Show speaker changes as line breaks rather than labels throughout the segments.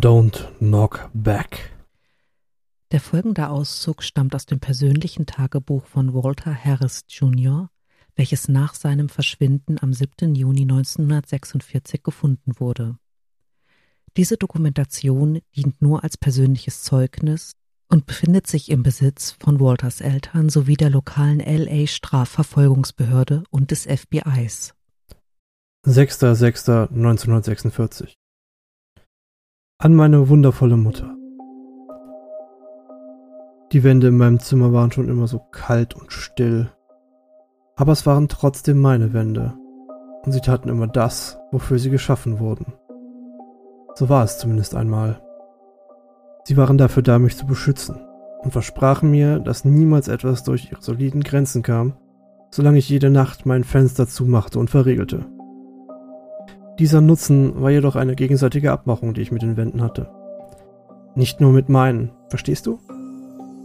Don't Knock Back.
Der folgende Auszug stammt aus dem persönlichen Tagebuch von Walter Harris Jr., welches nach seinem Verschwinden am 7. Juni 1946 gefunden wurde. Diese Dokumentation dient nur als persönliches Zeugnis und befindet sich im Besitz von Walters Eltern sowie der lokalen LA Strafverfolgungsbehörde und des FBIs.
6.6.1946 An meine wundervolle Mutter. Die Wände in meinem Zimmer waren schon immer so kalt und still. Aber es waren trotzdem meine Wände. Und sie taten immer das, wofür sie geschaffen wurden. So war es zumindest einmal. Sie waren dafür da, mich zu beschützen und versprachen mir, dass niemals etwas durch ihre soliden Grenzen kam, solange ich jede Nacht mein Fenster zumachte und verriegelte. Dieser Nutzen war jedoch eine gegenseitige Abmachung, die ich mit den Wänden hatte. Nicht nur mit meinen, verstehst du?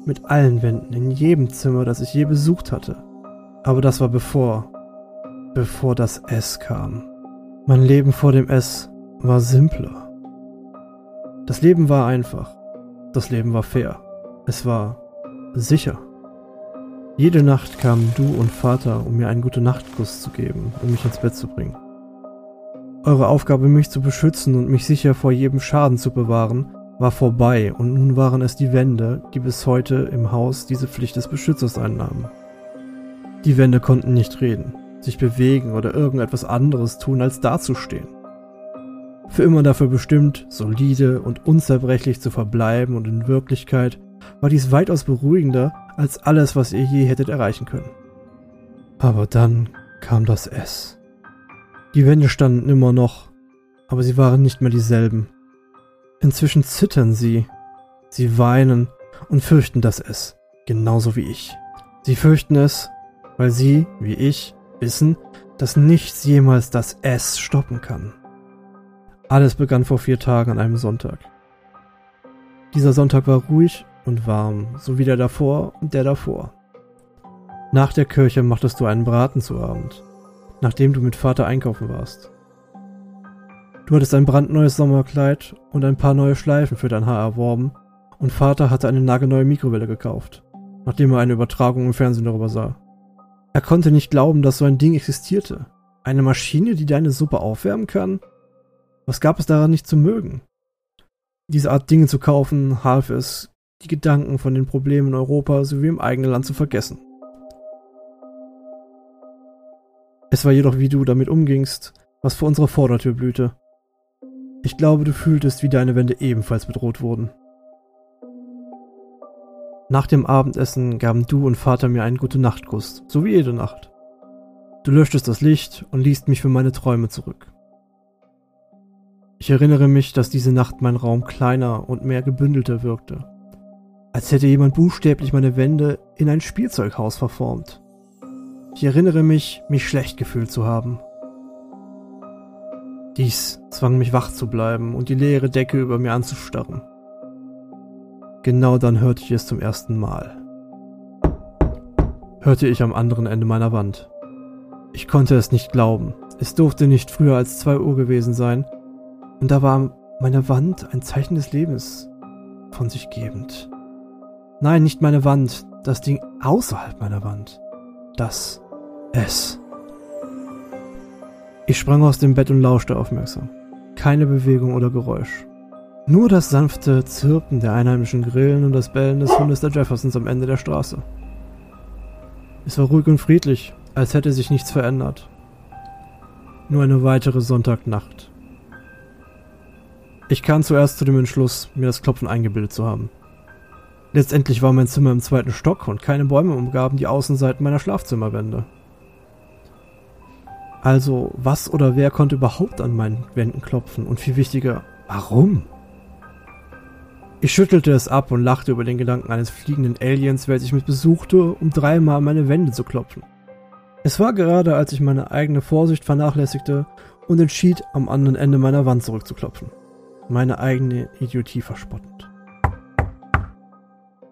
Mit allen Wänden, in jedem Zimmer, das ich je besucht hatte. Aber das war bevor, bevor das S kam. Mein Leben vor dem S war simpler. Das Leben war einfach. Das Leben war fair. Es war sicher. Jede Nacht kamen du und Vater, um mir einen gute Nachtkuss zu geben, um mich ins Bett zu bringen. Eure Aufgabe, mich zu beschützen und mich sicher vor jedem Schaden zu bewahren, war vorbei und nun waren es die Wände, die bis heute im Haus diese Pflicht des Beschützers einnahmen. Die Wände konnten nicht reden, sich bewegen oder irgendetwas anderes tun, als dazustehen. Für immer dafür bestimmt, solide und unzerbrechlich zu verbleiben und in Wirklichkeit war dies weitaus beruhigender als alles, was ihr je hättet erreichen können. Aber dann kam das S. Die Wände standen immer noch, aber sie waren nicht mehr dieselben. Inzwischen zittern sie. Sie weinen und fürchten das S, genauso wie ich. Sie fürchten es, weil sie, wie ich, wissen, dass nichts jemals das S stoppen kann. Alles begann vor vier Tagen an einem Sonntag. Dieser Sonntag war ruhig und warm, so wie der davor und der davor. Nach der Kirche machtest du einen Braten zu Abend nachdem du mit Vater einkaufen warst. Du hattest ein brandneues Sommerkleid und ein paar neue Schleifen für dein Haar erworben und Vater hatte eine nagelneue Mikrowelle gekauft, nachdem er eine Übertragung im Fernsehen darüber sah. Er konnte nicht glauben, dass so ein Ding existierte. Eine Maschine, die deine Suppe aufwärmen kann? Was gab es daran nicht zu mögen? Diese Art Dinge zu kaufen half es, die Gedanken von den Problemen in Europa sowie im eigenen Land zu vergessen. Es war jedoch, wie du damit umgingst, was vor unserer Vordertür blühte. Ich glaube, du fühltest, wie deine Wände ebenfalls bedroht wurden. Nach dem Abendessen gaben du und Vater mir einen gute Nachtkuss, so wie jede Nacht. Du löschtest das Licht und liest mich für meine Träume zurück. Ich erinnere mich, dass diese Nacht mein Raum kleiner und mehr gebündelter wirkte, als hätte jemand buchstäblich meine Wände in ein Spielzeughaus verformt. Ich erinnere mich, mich schlecht gefühlt zu haben. Dies zwang mich wach zu bleiben und die leere Decke über mir anzustarren. Genau dann hörte ich es zum ersten Mal. Hörte ich am anderen Ende meiner Wand. Ich konnte es nicht glauben. Es durfte nicht früher als zwei Uhr gewesen sein. Und da war meine Wand ein Zeichen des Lebens von sich gebend. Nein, nicht meine Wand, das Ding außerhalb meiner Wand. Das es. Ich sprang aus dem Bett und lauschte aufmerksam. Keine Bewegung oder Geräusch. Nur das sanfte Zirpen der einheimischen Grillen und das Bellen des Hundes der Jeffersons am Ende der Straße. Es war ruhig und friedlich, als hätte sich nichts verändert. Nur eine weitere Sonntagnacht. Ich kam zuerst zu dem Entschluss, mir das Klopfen eingebildet zu haben. Letztendlich war mein Zimmer im zweiten Stock und keine Bäume umgaben die Außenseiten meiner Schlafzimmerwände. Also, was oder wer konnte überhaupt an meinen Wänden klopfen? Und viel wichtiger, warum? Ich schüttelte es ab und lachte über den Gedanken eines fliegenden Aliens, welches mich besuchte, um dreimal meine Wände zu klopfen. Es war gerade, als ich meine eigene Vorsicht vernachlässigte und entschied, am anderen Ende meiner Wand zurückzuklopfen. Meine eigene Idiotie verspottend.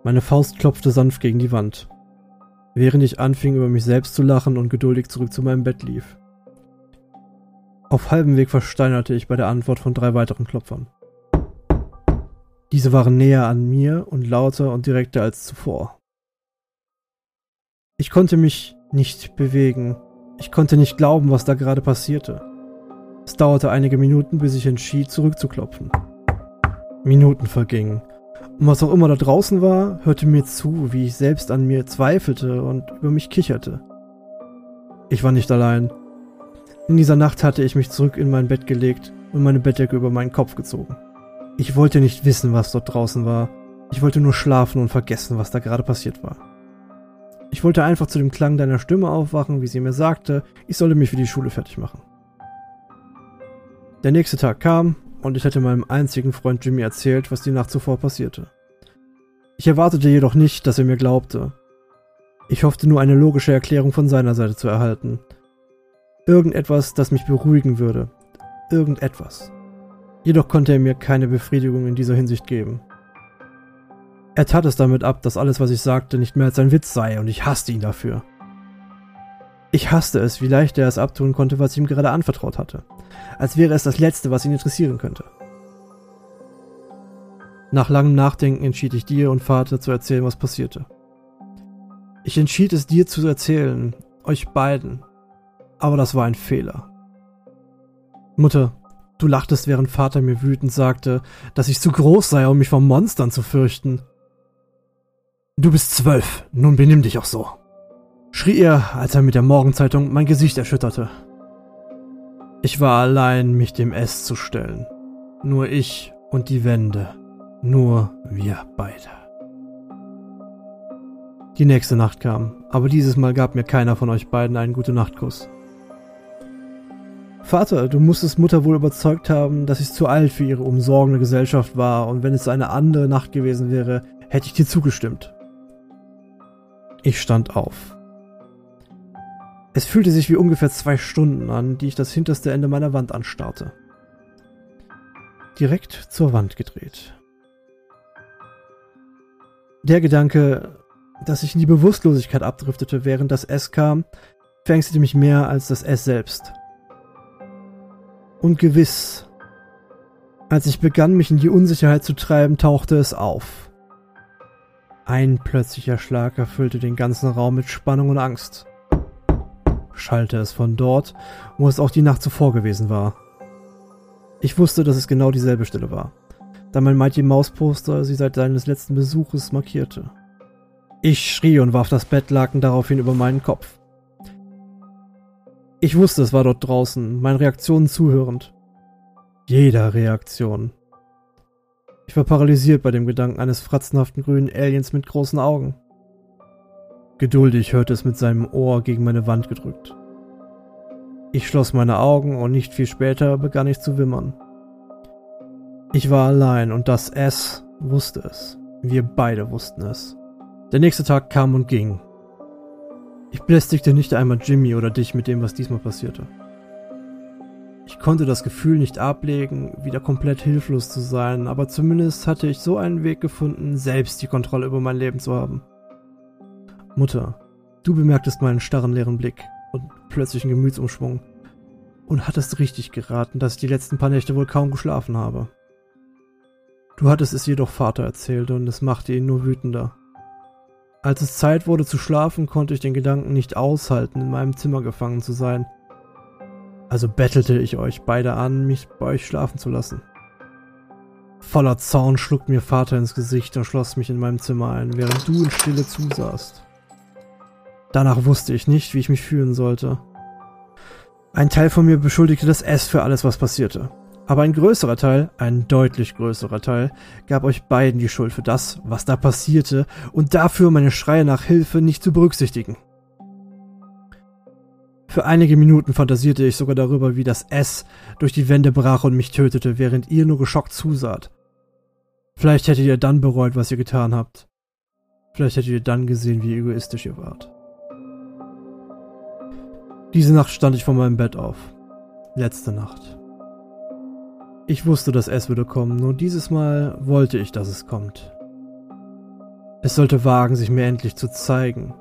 Meine Faust klopfte sanft gegen die Wand, während ich anfing, über mich selbst zu lachen und geduldig zurück zu meinem Bett lief. Auf halbem Weg versteinerte ich bei der Antwort von drei weiteren Klopfern. Diese waren näher an mir und lauter und direkter als zuvor. Ich konnte mich nicht bewegen. Ich konnte nicht glauben, was da gerade passierte. Es dauerte einige Minuten, bis ich entschied, zurückzuklopfen. Minuten vergingen. Und was auch immer da draußen war, hörte mir zu, wie ich selbst an mir zweifelte und über mich kicherte. Ich war nicht allein. In dieser Nacht hatte ich mich zurück in mein Bett gelegt und meine Bettdecke über meinen Kopf gezogen. Ich wollte nicht wissen, was dort draußen war. Ich wollte nur schlafen und vergessen, was da gerade passiert war. Ich wollte einfach zu dem Klang deiner Stimme aufwachen, wie sie mir sagte, ich solle mich für die Schule fertig machen. Der nächste Tag kam und ich hatte meinem einzigen Freund Jimmy erzählt, was die Nacht zuvor passierte. Ich erwartete jedoch nicht, dass er mir glaubte. Ich hoffte nur eine logische Erklärung von seiner Seite zu erhalten. Irgendetwas, das mich beruhigen würde. Irgendetwas. Jedoch konnte er mir keine Befriedigung in dieser Hinsicht geben. Er tat es damit ab, dass alles, was ich sagte, nicht mehr als ein Witz sei, und ich hasste ihn dafür. Ich hasste es, wie leicht er es abtun konnte, was ich ihm gerade anvertraut hatte, als wäre es das Letzte, was ihn interessieren könnte. Nach langem Nachdenken entschied ich dir und Vater zu erzählen, was passierte. Ich entschied es dir zu erzählen, euch beiden, aber das war ein Fehler. Mutter, Du lachtest, während Vater mir wütend sagte, dass ich zu groß sei, um mich vor Monstern zu fürchten. Du bist zwölf, nun benimm dich auch so, schrie er, als er mit der Morgenzeitung mein Gesicht erschütterte. Ich war allein, mich dem S zu stellen. Nur ich und die Wände. Nur wir beide. Die nächste Nacht kam, aber dieses Mal gab mir keiner von euch beiden einen gute Nachtkuss. Vater, du musstest Mutter wohl überzeugt haben, dass ich zu alt für ihre umsorgende Gesellschaft war, und wenn es eine andere Nacht gewesen wäre, hätte ich dir zugestimmt. Ich stand auf. Es fühlte sich wie ungefähr zwei Stunden an, die ich das hinterste Ende meiner Wand anstarrte. Direkt zur Wand gedreht. Der Gedanke, dass ich in die Bewusstlosigkeit abdriftete, während das S kam, verängstete mich mehr als das S selbst und gewiss. Als ich begann, mich in die Unsicherheit zu treiben, tauchte es auf. Ein plötzlicher Schlag erfüllte den ganzen Raum mit Spannung und Angst. Schallte es von dort, wo es auch die Nacht zuvor gewesen war. Ich wusste, dass es genau dieselbe Stelle war, da mein Mighty Mouse Poster sie seit seines letzten Besuches markierte. Ich schrie und warf das Bettlaken daraufhin über meinen Kopf. Ich wusste, es war dort draußen, meinen Reaktionen zuhörend. Jeder Reaktion. Ich war paralysiert bei dem Gedanken eines fratzenhaften grünen Aliens mit großen Augen. Geduldig hörte es mit seinem Ohr gegen meine Wand gedrückt. Ich schloss meine Augen und nicht viel später begann ich zu wimmern. Ich war allein und das S wusste es. Wir beide wussten es. Der nächste Tag kam und ging. Ich belästigte nicht einmal Jimmy oder dich mit dem, was diesmal passierte. Ich konnte das Gefühl nicht ablegen, wieder komplett hilflos zu sein, aber zumindest hatte ich so einen Weg gefunden, selbst die Kontrolle über mein Leben zu haben. Mutter, du bemerktest meinen starren leeren Blick und plötzlichen Gemütsumschwung und hattest richtig geraten, dass ich die letzten paar Nächte wohl kaum geschlafen habe. Du hattest es jedoch Vater erzählt und es machte ihn nur wütender. Als es Zeit wurde zu schlafen, konnte ich den Gedanken nicht aushalten, in meinem Zimmer gefangen zu sein. Also bettelte ich euch beide an, mich bei euch schlafen zu lassen. Voller Zorn schlug mir Vater ins Gesicht und schloss mich in meinem Zimmer ein, während du in Stille zusahst. Danach wusste ich nicht, wie ich mich fühlen sollte. Ein Teil von mir beschuldigte das S für alles, was passierte. Aber ein größerer Teil, ein deutlich größerer Teil, gab euch beiden die Schuld für das, was da passierte und dafür meine Schreie nach Hilfe nicht zu berücksichtigen. Für einige Minuten fantasierte ich sogar darüber, wie das S durch die Wände brach und mich tötete, während ihr nur geschockt zusaht. Vielleicht hättet ihr dann bereut, was ihr getan habt. Vielleicht hättet ihr dann gesehen, wie egoistisch ihr wart. Diese Nacht stand ich vor meinem Bett auf. Letzte Nacht. Ich wusste, dass es würde kommen, nur dieses Mal wollte ich, dass es kommt. Es sollte wagen, sich mir endlich zu zeigen.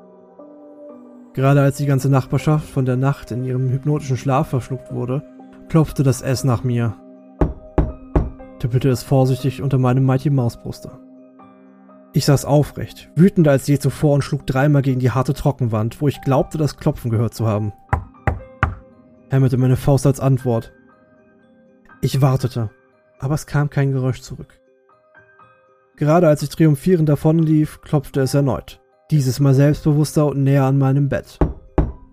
Gerade als die ganze Nachbarschaft von der Nacht in ihrem hypnotischen Schlaf verschluckt wurde, klopfte das S nach mir. tippelte es vorsichtig unter meinem Mighty Mouse Poster. Ich saß aufrecht, wütender als je zuvor und schlug dreimal gegen die harte Trockenwand, wo ich glaubte, das Klopfen gehört zu haben. Hämmerte meine Faust als Antwort. Ich wartete, aber es kam kein Geräusch zurück. Gerade als ich triumphierend davonlief, klopfte es erneut. Dieses Mal selbstbewusster und näher an meinem Bett.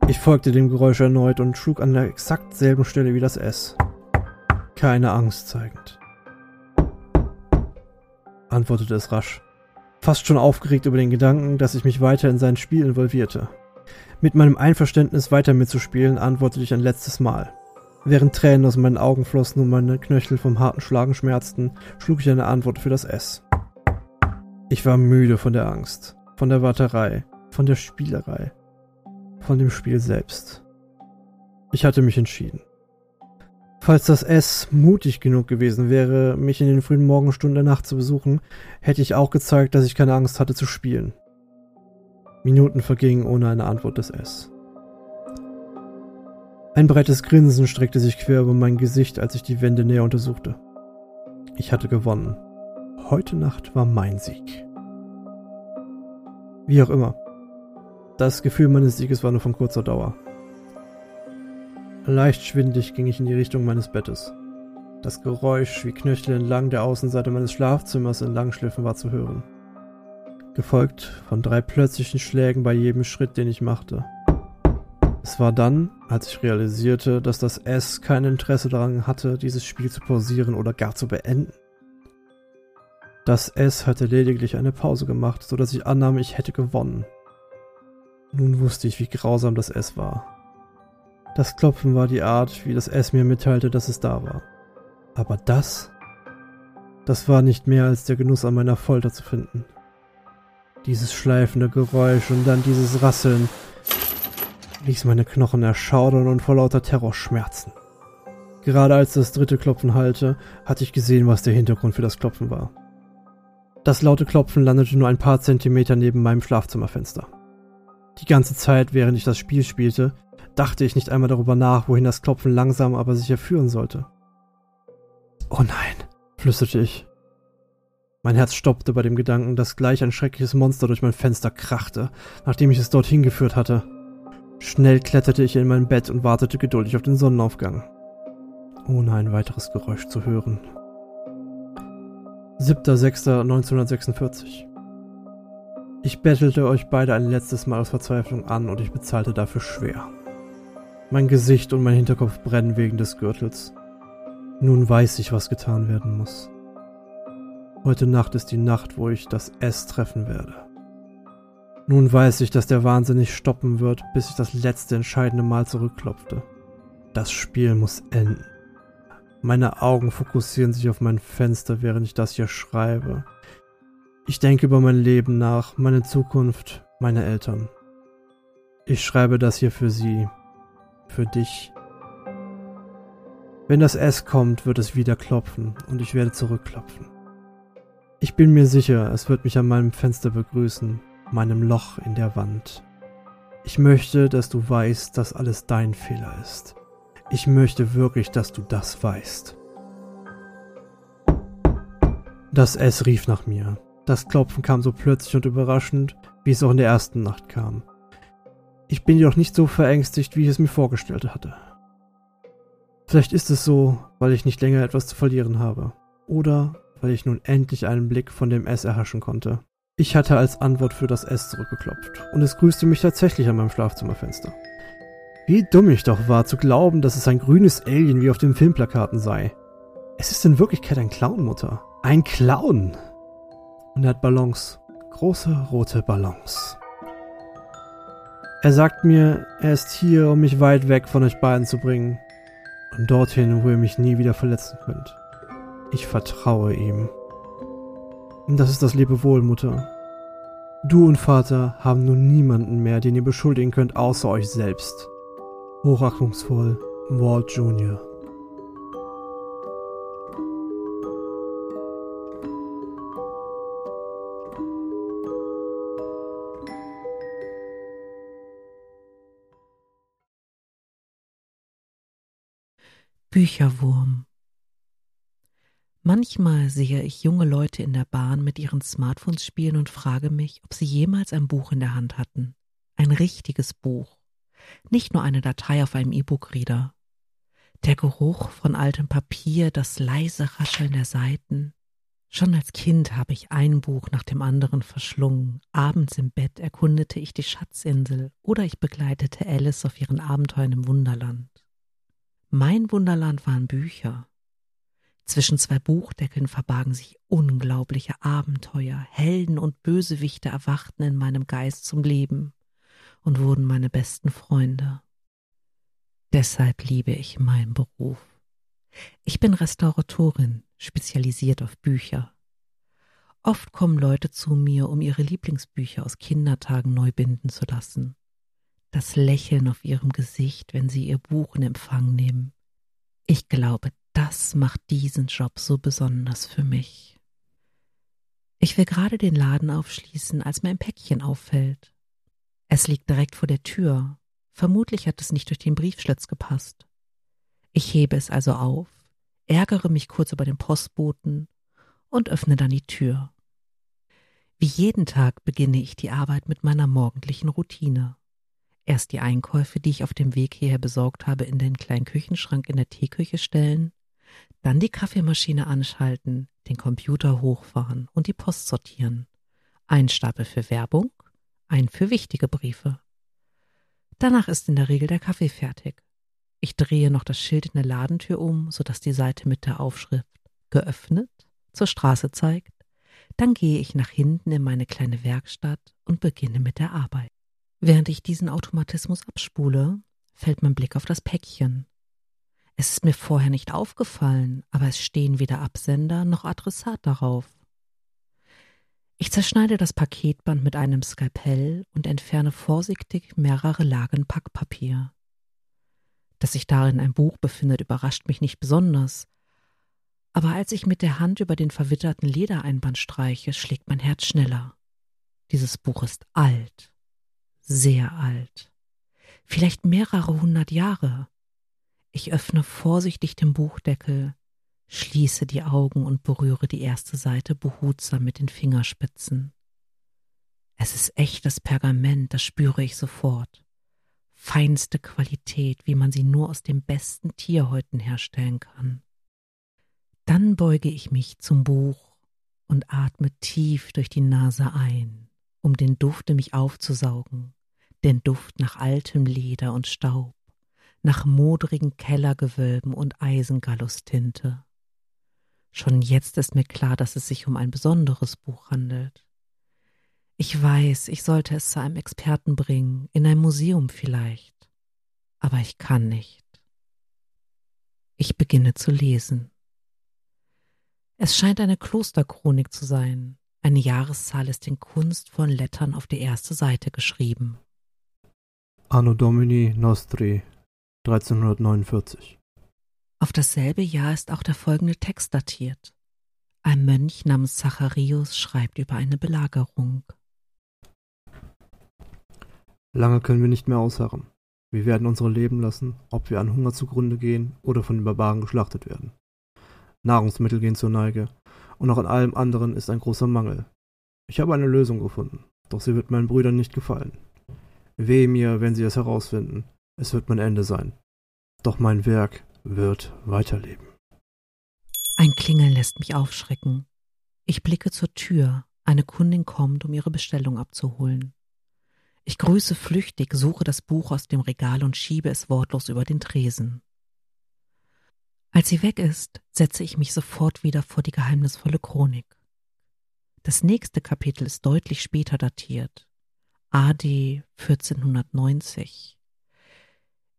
Ich folgte dem Geräusch erneut und schlug an der exakt selben Stelle wie das S. Keine Angst zeigend. Antwortete es rasch fast schon aufgeregt über den Gedanken, dass ich mich weiter in sein Spiel involvierte. Mit meinem Einverständnis weiter mitzuspielen, antwortete ich ein letztes Mal. Während Tränen aus meinen Augen flossen und meine Knöchel vom harten Schlagen schmerzten, schlug ich eine Antwort für das S. Ich war müde von der Angst, von der Warterei, von der Spielerei, von dem Spiel selbst. Ich hatte mich entschieden. Falls das S mutig genug gewesen wäre, mich in den frühen Morgenstunden der Nacht zu besuchen, hätte ich auch gezeigt, dass ich keine Angst hatte zu spielen. Minuten vergingen ohne eine Antwort des S. Ein breites Grinsen streckte sich quer über mein Gesicht, als ich die Wände näher untersuchte. Ich hatte gewonnen. Heute Nacht war mein Sieg. Wie auch immer. Das Gefühl meines Sieges war nur von kurzer Dauer. Leicht schwindig ging ich in die Richtung meines Bettes. Das Geräusch, wie Knöchel entlang der Außenseite meines Schlafzimmers entlang schliffen, war zu hören. Gefolgt von drei plötzlichen Schlägen bei jedem Schritt, den ich machte. Es war dann, als ich realisierte, dass das S kein Interesse daran hatte, dieses Spiel zu pausieren oder gar zu beenden. Das S hatte lediglich eine Pause gemacht, so dass ich annahm, ich hätte gewonnen. Nun wusste ich, wie grausam das S war. Das Klopfen war die Art, wie das S mir mitteilte, dass es da war. Aber das? Das war nicht mehr als der Genuss an meiner Folter zu finden. Dieses schleifende Geräusch und dann dieses Rasseln ließ meine Knochen erschaudern und vor lauter Terror schmerzen. Gerade als das dritte Klopfen hallte, hatte ich gesehen, was der Hintergrund für das Klopfen war. Das laute Klopfen landete nur ein paar Zentimeter neben meinem Schlafzimmerfenster. Die ganze Zeit, während ich das Spiel spielte, dachte ich nicht einmal darüber nach, wohin das Klopfen langsam aber sicher führen sollte. Oh nein, flüsterte ich. Mein Herz stoppte bei dem Gedanken, dass gleich ein schreckliches Monster durch mein Fenster krachte, nachdem ich es dorthin geführt hatte. Schnell kletterte ich in mein Bett und wartete geduldig auf den Sonnenaufgang, ohne ein weiteres Geräusch zu hören. 7.6.1946 Ich bettelte euch beide ein letztes Mal aus Verzweiflung an und ich bezahlte dafür schwer. Mein Gesicht und mein Hinterkopf brennen wegen des Gürtels. Nun weiß ich, was getan werden muss. Heute Nacht ist die Nacht, wo ich das S treffen werde. Nun weiß ich, dass der Wahnsinn nicht stoppen wird, bis ich das letzte entscheidende Mal zurückklopfte. Das Spiel muss enden. Meine Augen fokussieren sich auf mein Fenster, während ich das hier schreibe. Ich denke über mein Leben nach, meine Zukunft, meine Eltern. Ich schreibe das hier für sie, für dich. Wenn das S kommt, wird es wieder klopfen und ich werde zurückklopfen. Ich bin mir sicher, es wird mich an meinem Fenster begrüßen, meinem Loch in der Wand. Ich möchte, dass du weißt, dass alles dein Fehler ist. Ich möchte wirklich, dass du das weißt. Das S rief nach mir. Das Klopfen kam so plötzlich und überraschend, wie es auch in der ersten Nacht kam. Ich bin jedoch nicht so verängstigt, wie ich es mir vorgestellt hatte. Vielleicht ist es so, weil ich nicht länger etwas zu verlieren habe. Oder weil ich nun endlich einen Blick von dem S erhaschen konnte. Ich hatte als Antwort für das S zurückgeklopft und es grüßte mich tatsächlich an meinem Schlafzimmerfenster. Wie dumm ich doch war, zu glauben, dass es ein grünes Alien wie auf den Filmplakaten sei. Es ist in Wirklichkeit ein Clown, Mutter. Ein Clown! Und er hat Ballons. Große rote Ballons. Er sagt mir, er ist hier, um mich weit weg von euch beiden zu bringen. Und dorthin, wo ihr mich nie wieder verletzen könnt. Ich vertraue ihm. Das ist das Lebewohl, Mutter. Du und Vater haben nun niemanden mehr, den ihr beschuldigen könnt, außer euch selbst. Hochachtungsvoll, Walt Jr.
Bücherwurm. Manchmal sehe ich junge Leute in der Bahn mit ihren Smartphones spielen und frage mich, ob sie jemals ein Buch in der Hand hatten. Ein richtiges Buch. Nicht nur eine Datei auf einem E-Book-Reader. Der Geruch von altem Papier, das leise Rascheln der Seiten. Schon als Kind habe ich ein Buch nach dem anderen verschlungen. Abends im Bett erkundete ich die Schatzinsel oder ich begleitete Alice auf ihren Abenteuern im Wunderland. Mein Wunderland waren Bücher. Zwischen zwei Buchdeckeln verbargen sich unglaubliche Abenteuer, Helden und Bösewichte erwachten in meinem Geist zum Leben und wurden meine besten Freunde. Deshalb liebe ich meinen Beruf. Ich bin Restauratorin, spezialisiert auf Bücher. Oft kommen Leute zu mir, um ihre Lieblingsbücher aus Kindertagen neu binden zu lassen. Das Lächeln auf ihrem Gesicht, wenn sie ihr Buch in Empfang nehmen. Ich glaube, das macht diesen Job so besonders für mich. Ich will gerade den Laden aufschließen, als mir ein Päckchen auffällt. Es liegt direkt vor der Tür Vermutlich hat es nicht durch den Briefschlitz gepasst. Ich hebe es also auf, ärgere mich kurz über den Postboten und öffne dann die Tür. Wie jeden Tag beginne ich die Arbeit mit meiner morgendlichen Routine. Erst die Einkäufe, die ich auf dem Weg hierher besorgt habe, in den kleinen Küchenschrank in der Teeküche stellen, dann die Kaffeemaschine anschalten, den Computer hochfahren und die Post sortieren. Ein Stapel für Werbung, ein für wichtige Briefe. Danach ist in der Regel der Kaffee fertig. Ich drehe noch das Schild in der Ladentür um, sodass die Seite mit der Aufschrift geöffnet zur Straße zeigt. Dann gehe ich nach hinten in meine kleine Werkstatt und beginne mit der Arbeit. Während ich diesen Automatismus abspule, fällt mein Blick auf das Päckchen. Es ist mir vorher nicht aufgefallen, aber es stehen weder Absender noch Adressat darauf. Ich zerschneide das Paketband mit einem Skalpell und entferne vorsichtig mehrere Lagen Packpapier. Dass sich darin ein Buch befindet, überrascht mich nicht besonders. Aber als ich mit der Hand über den verwitterten Ledereinband streiche, schlägt mein Herz schneller. Dieses Buch ist alt, sehr alt, vielleicht mehrere hundert Jahre. Ich öffne vorsichtig den Buchdeckel, Schließe die Augen und berühre die erste Seite behutsam mit den Fingerspitzen. Es ist echtes Pergament, das spüre ich sofort. Feinste Qualität, wie man sie nur aus den besten Tierhäuten herstellen kann. Dann beuge ich mich zum Buch und atme tief durch die Nase ein, um den Duft in mich aufzusaugen, den Duft nach altem Leder und Staub, nach modrigen Kellergewölben und Eisengallustinte. Schon jetzt ist mir klar, dass es sich um ein besonderes Buch handelt. Ich weiß, ich sollte es zu einem Experten bringen, in ein Museum vielleicht. Aber ich kann nicht. Ich beginne zu lesen. Es scheint eine Klosterchronik zu sein. Eine Jahreszahl ist in kunstvollen Lettern auf die erste Seite geschrieben.
Anno Domini Nostri 1349
auf dasselbe Jahr ist auch der folgende Text datiert. Ein Mönch namens Zacharius schreibt über eine Belagerung.
Lange können wir nicht mehr ausharren. Wir werden unsere Leben lassen, ob wir an Hunger zugrunde gehen oder von den Barbaren geschlachtet werden. Nahrungsmittel gehen zur Neige, und auch an allem anderen ist ein großer Mangel. Ich habe eine Lösung gefunden, doch sie wird meinen Brüdern nicht gefallen. Wehe mir, wenn sie es herausfinden, es wird mein Ende sein. Doch mein Werk wird weiterleben.
Ein Klingeln lässt mich aufschrecken. Ich blicke zur Tür. Eine Kundin kommt, um ihre Bestellung abzuholen. Ich grüße flüchtig, suche das Buch aus dem Regal und schiebe es wortlos über den Tresen. Als sie weg ist, setze ich mich sofort wieder vor die geheimnisvolle Chronik. Das nächste Kapitel ist deutlich später datiert. AD 1490.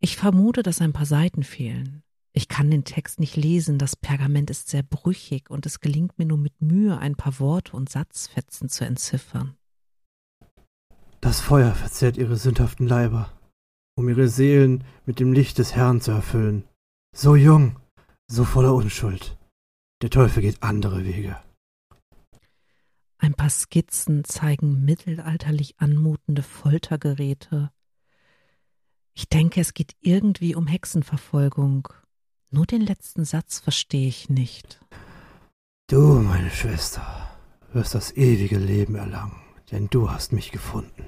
Ich vermute, dass ein paar Seiten fehlen. Ich kann den Text nicht lesen, das Pergament ist sehr brüchig und es gelingt mir nur mit Mühe, ein paar Worte und Satzfetzen zu entziffern.
Das Feuer verzehrt ihre sündhaften Leiber, um ihre Seelen mit dem Licht des Herrn zu erfüllen. So jung, so voller Unschuld. Der Teufel geht andere Wege.
Ein paar Skizzen zeigen mittelalterlich anmutende Foltergeräte. Ich denke, es geht irgendwie um Hexenverfolgung nur den letzten Satz verstehe ich nicht.
Du, meine Schwester, wirst das ewige Leben erlangen, denn du hast mich gefunden.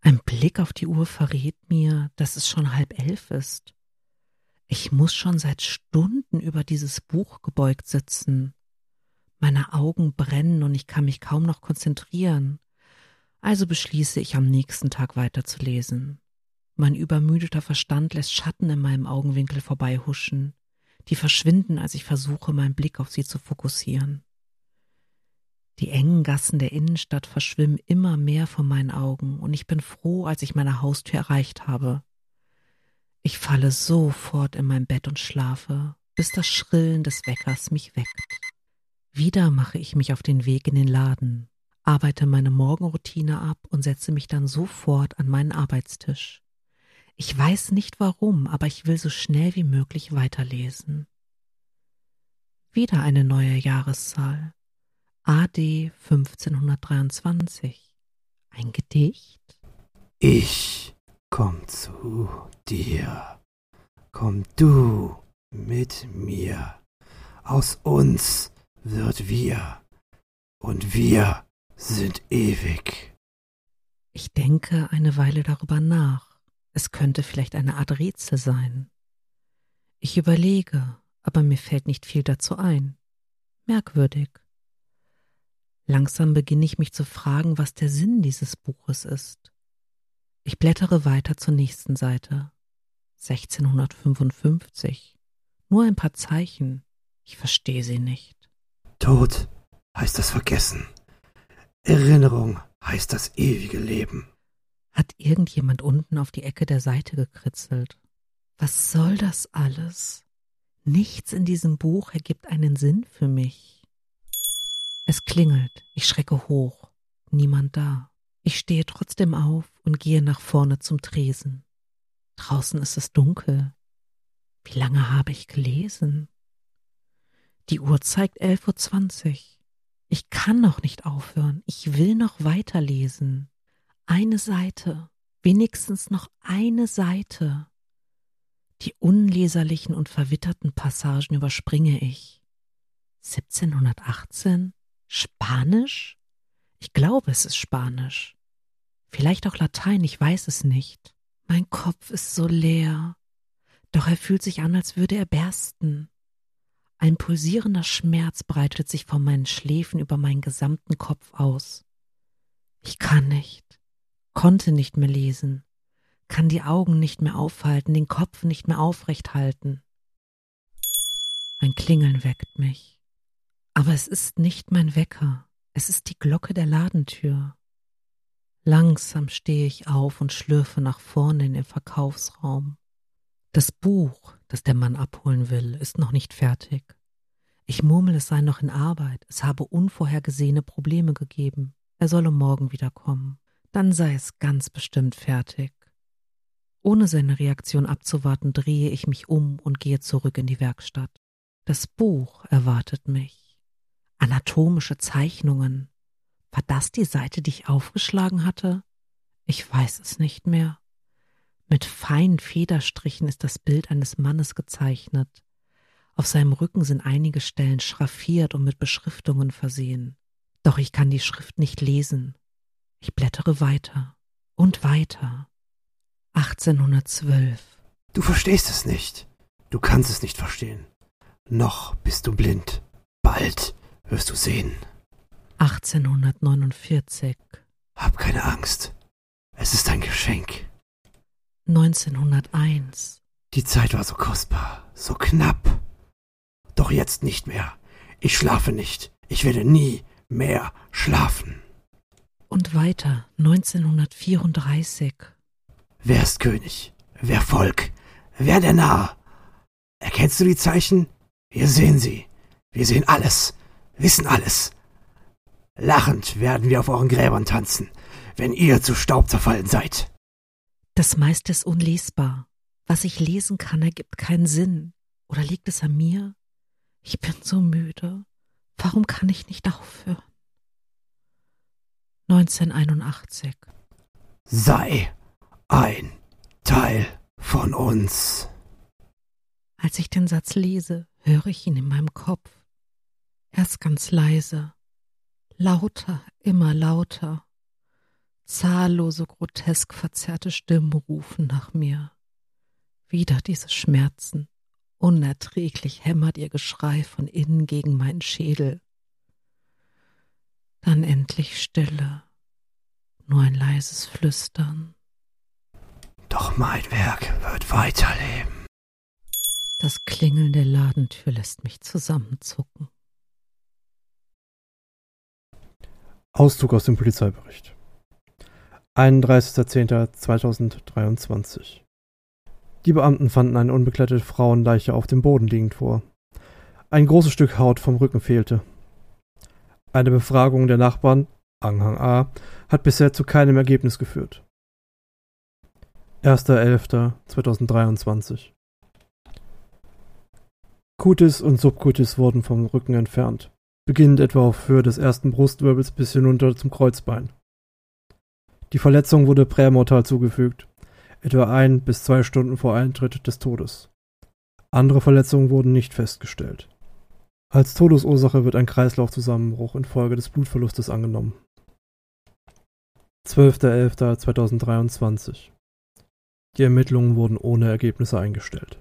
Ein Blick auf die Uhr verrät mir, dass es schon halb elf ist. Ich muss schon seit Stunden über dieses Buch gebeugt sitzen. Meine Augen brennen und ich kann mich kaum noch konzentrieren. Also beschließe ich am nächsten Tag weiterzulesen. Mein übermüdeter Verstand lässt Schatten in meinem Augenwinkel vorbeihuschen, die verschwinden, als ich versuche, meinen Blick auf sie zu fokussieren. Die engen Gassen der Innenstadt verschwimmen immer mehr vor meinen Augen, und ich bin froh, als ich meine Haustür erreicht habe. Ich falle sofort in mein Bett und schlafe, bis das Schrillen des Weckers mich weckt. Wieder mache ich mich auf den Weg in den Laden, arbeite meine Morgenroutine ab und setze mich dann sofort an meinen Arbeitstisch. Ich weiß nicht warum, aber ich will so schnell wie möglich weiterlesen. Wieder eine neue Jahreszahl. AD 1523. Ein Gedicht?
Ich komm zu dir. Komm du mit mir. Aus uns wird wir. Und wir sind ewig.
Ich denke eine Weile darüber nach. Es könnte vielleicht eine Art Rätsel sein. Ich überlege, aber mir fällt nicht viel dazu ein. Merkwürdig. Langsam beginne ich mich zu fragen, was der Sinn dieses Buches ist. Ich blättere weiter zur nächsten Seite. 1655. Nur ein paar Zeichen. Ich verstehe sie nicht.
Tod heißt das Vergessen. Erinnerung heißt das ewige Leben.
Hat irgendjemand unten auf die Ecke der Seite gekritzelt? Was soll das alles? Nichts in diesem Buch ergibt einen Sinn für mich. Es klingelt, ich schrecke hoch, niemand da. Ich stehe trotzdem auf und gehe nach vorne zum Tresen. Draußen ist es dunkel. Wie lange habe ich gelesen? Die Uhr zeigt elf Uhr. zwanzig. Ich kann noch nicht aufhören. Ich will noch weiterlesen. Eine Seite, wenigstens noch eine Seite. Die unleserlichen und verwitterten Passagen überspringe ich. 1718? Spanisch? Ich glaube, es ist Spanisch. Vielleicht auch Latein, ich weiß es nicht. Mein Kopf ist so leer. Doch er fühlt sich an, als würde er bersten. Ein pulsierender Schmerz breitet sich von meinen Schläfen über meinen gesamten Kopf aus. Ich kann nicht konnte nicht mehr lesen, kann die Augen nicht mehr aufhalten, den Kopf nicht mehr aufrecht halten. Ein Klingeln weckt mich. Aber es ist nicht mein Wecker, es ist die Glocke der Ladentür. Langsam stehe ich auf und schlürfe nach vorne in den Verkaufsraum. Das Buch, das der Mann abholen will, ist noch nicht fertig. Ich murmel, es sei noch in Arbeit, es habe unvorhergesehene Probleme gegeben. Er solle morgen wiederkommen dann sei es ganz bestimmt fertig. Ohne seine Reaktion abzuwarten, drehe ich mich um und gehe zurück in die Werkstatt. Das Buch erwartet mich. Anatomische Zeichnungen. War das die Seite, die ich aufgeschlagen hatte? Ich weiß es nicht mehr. Mit feinen Federstrichen ist das Bild eines Mannes gezeichnet. Auf seinem Rücken sind einige Stellen schraffiert und mit Beschriftungen versehen. Doch ich kann die Schrift nicht lesen. Ich blättere weiter und weiter. 1812.
Du verstehst es nicht. Du kannst es nicht verstehen. Noch bist du blind. Bald wirst du sehen.
1849.
Hab keine Angst. Es ist ein Geschenk.
1901.
Die Zeit war so kostbar, so knapp. Doch jetzt nicht mehr. Ich schlafe nicht. Ich werde nie mehr schlafen.
Und weiter 1934.
Wer ist König? Wer Volk? Wer der Narr? Erkennst du die Zeichen? Wir sehen sie. Wir sehen alles, wissen alles. Lachend werden wir auf euren Gräbern tanzen, wenn ihr zu Staub zerfallen seid.
Das meiste ist unlesbar. Was ich lesen kann, ergibt keinen Sinn. Oder liegt es an mir? Ich bin so müde. Warum kann ich nicht aufhören? 1981.
Sei ein Teil von uns.
Als ich den Satz lese, höre ich ihn in meinem Kopf. Erst ganz leise, lauter, immer lauter. Zahllose, grotesk verzerrte Stimmen rufen nach mir. Wieder diese Schmerzen. Unerträglich hämmert ihr Geschrei von innen gegen meinen Schädel. Dann endlich Stille, nur ein leises Flüstern.
Doch mein Werk wird weiterleben.
Das Klingeln der Ladentür lässt mich zusammenzucken.
Auszug aus dem Polizeibericht. 31.10.2023 Die Beamten fanden eine unbekleidete Frauenleiche auf dem Boden liegend vor. Ein großes Stück Haut vom Rücken fehlte. Eine Befragung der Nachbarn, Anhang A, hat bisher zu keinem Ergebnis geführt. 1.11.2023 Cutis und Subcutis wurden vom Rücken entfernt, beginnend etwa auf Höhe des ersten Brustwirbels bis hinunter zum Kreuzbein. Die Verletzung wurde prämortal zugefügt, etwa ein bis zwei Stunden vor Eintritt des Todes. Andere Verletzungen wurden nicht festgestellt. Als Todesursache wird ein Kreislaufzusammenbruch infolge des Blutverlustes angenommen. 12.11.2023 Die Ermittlungen wurden ohne Ergebnisse eingestellt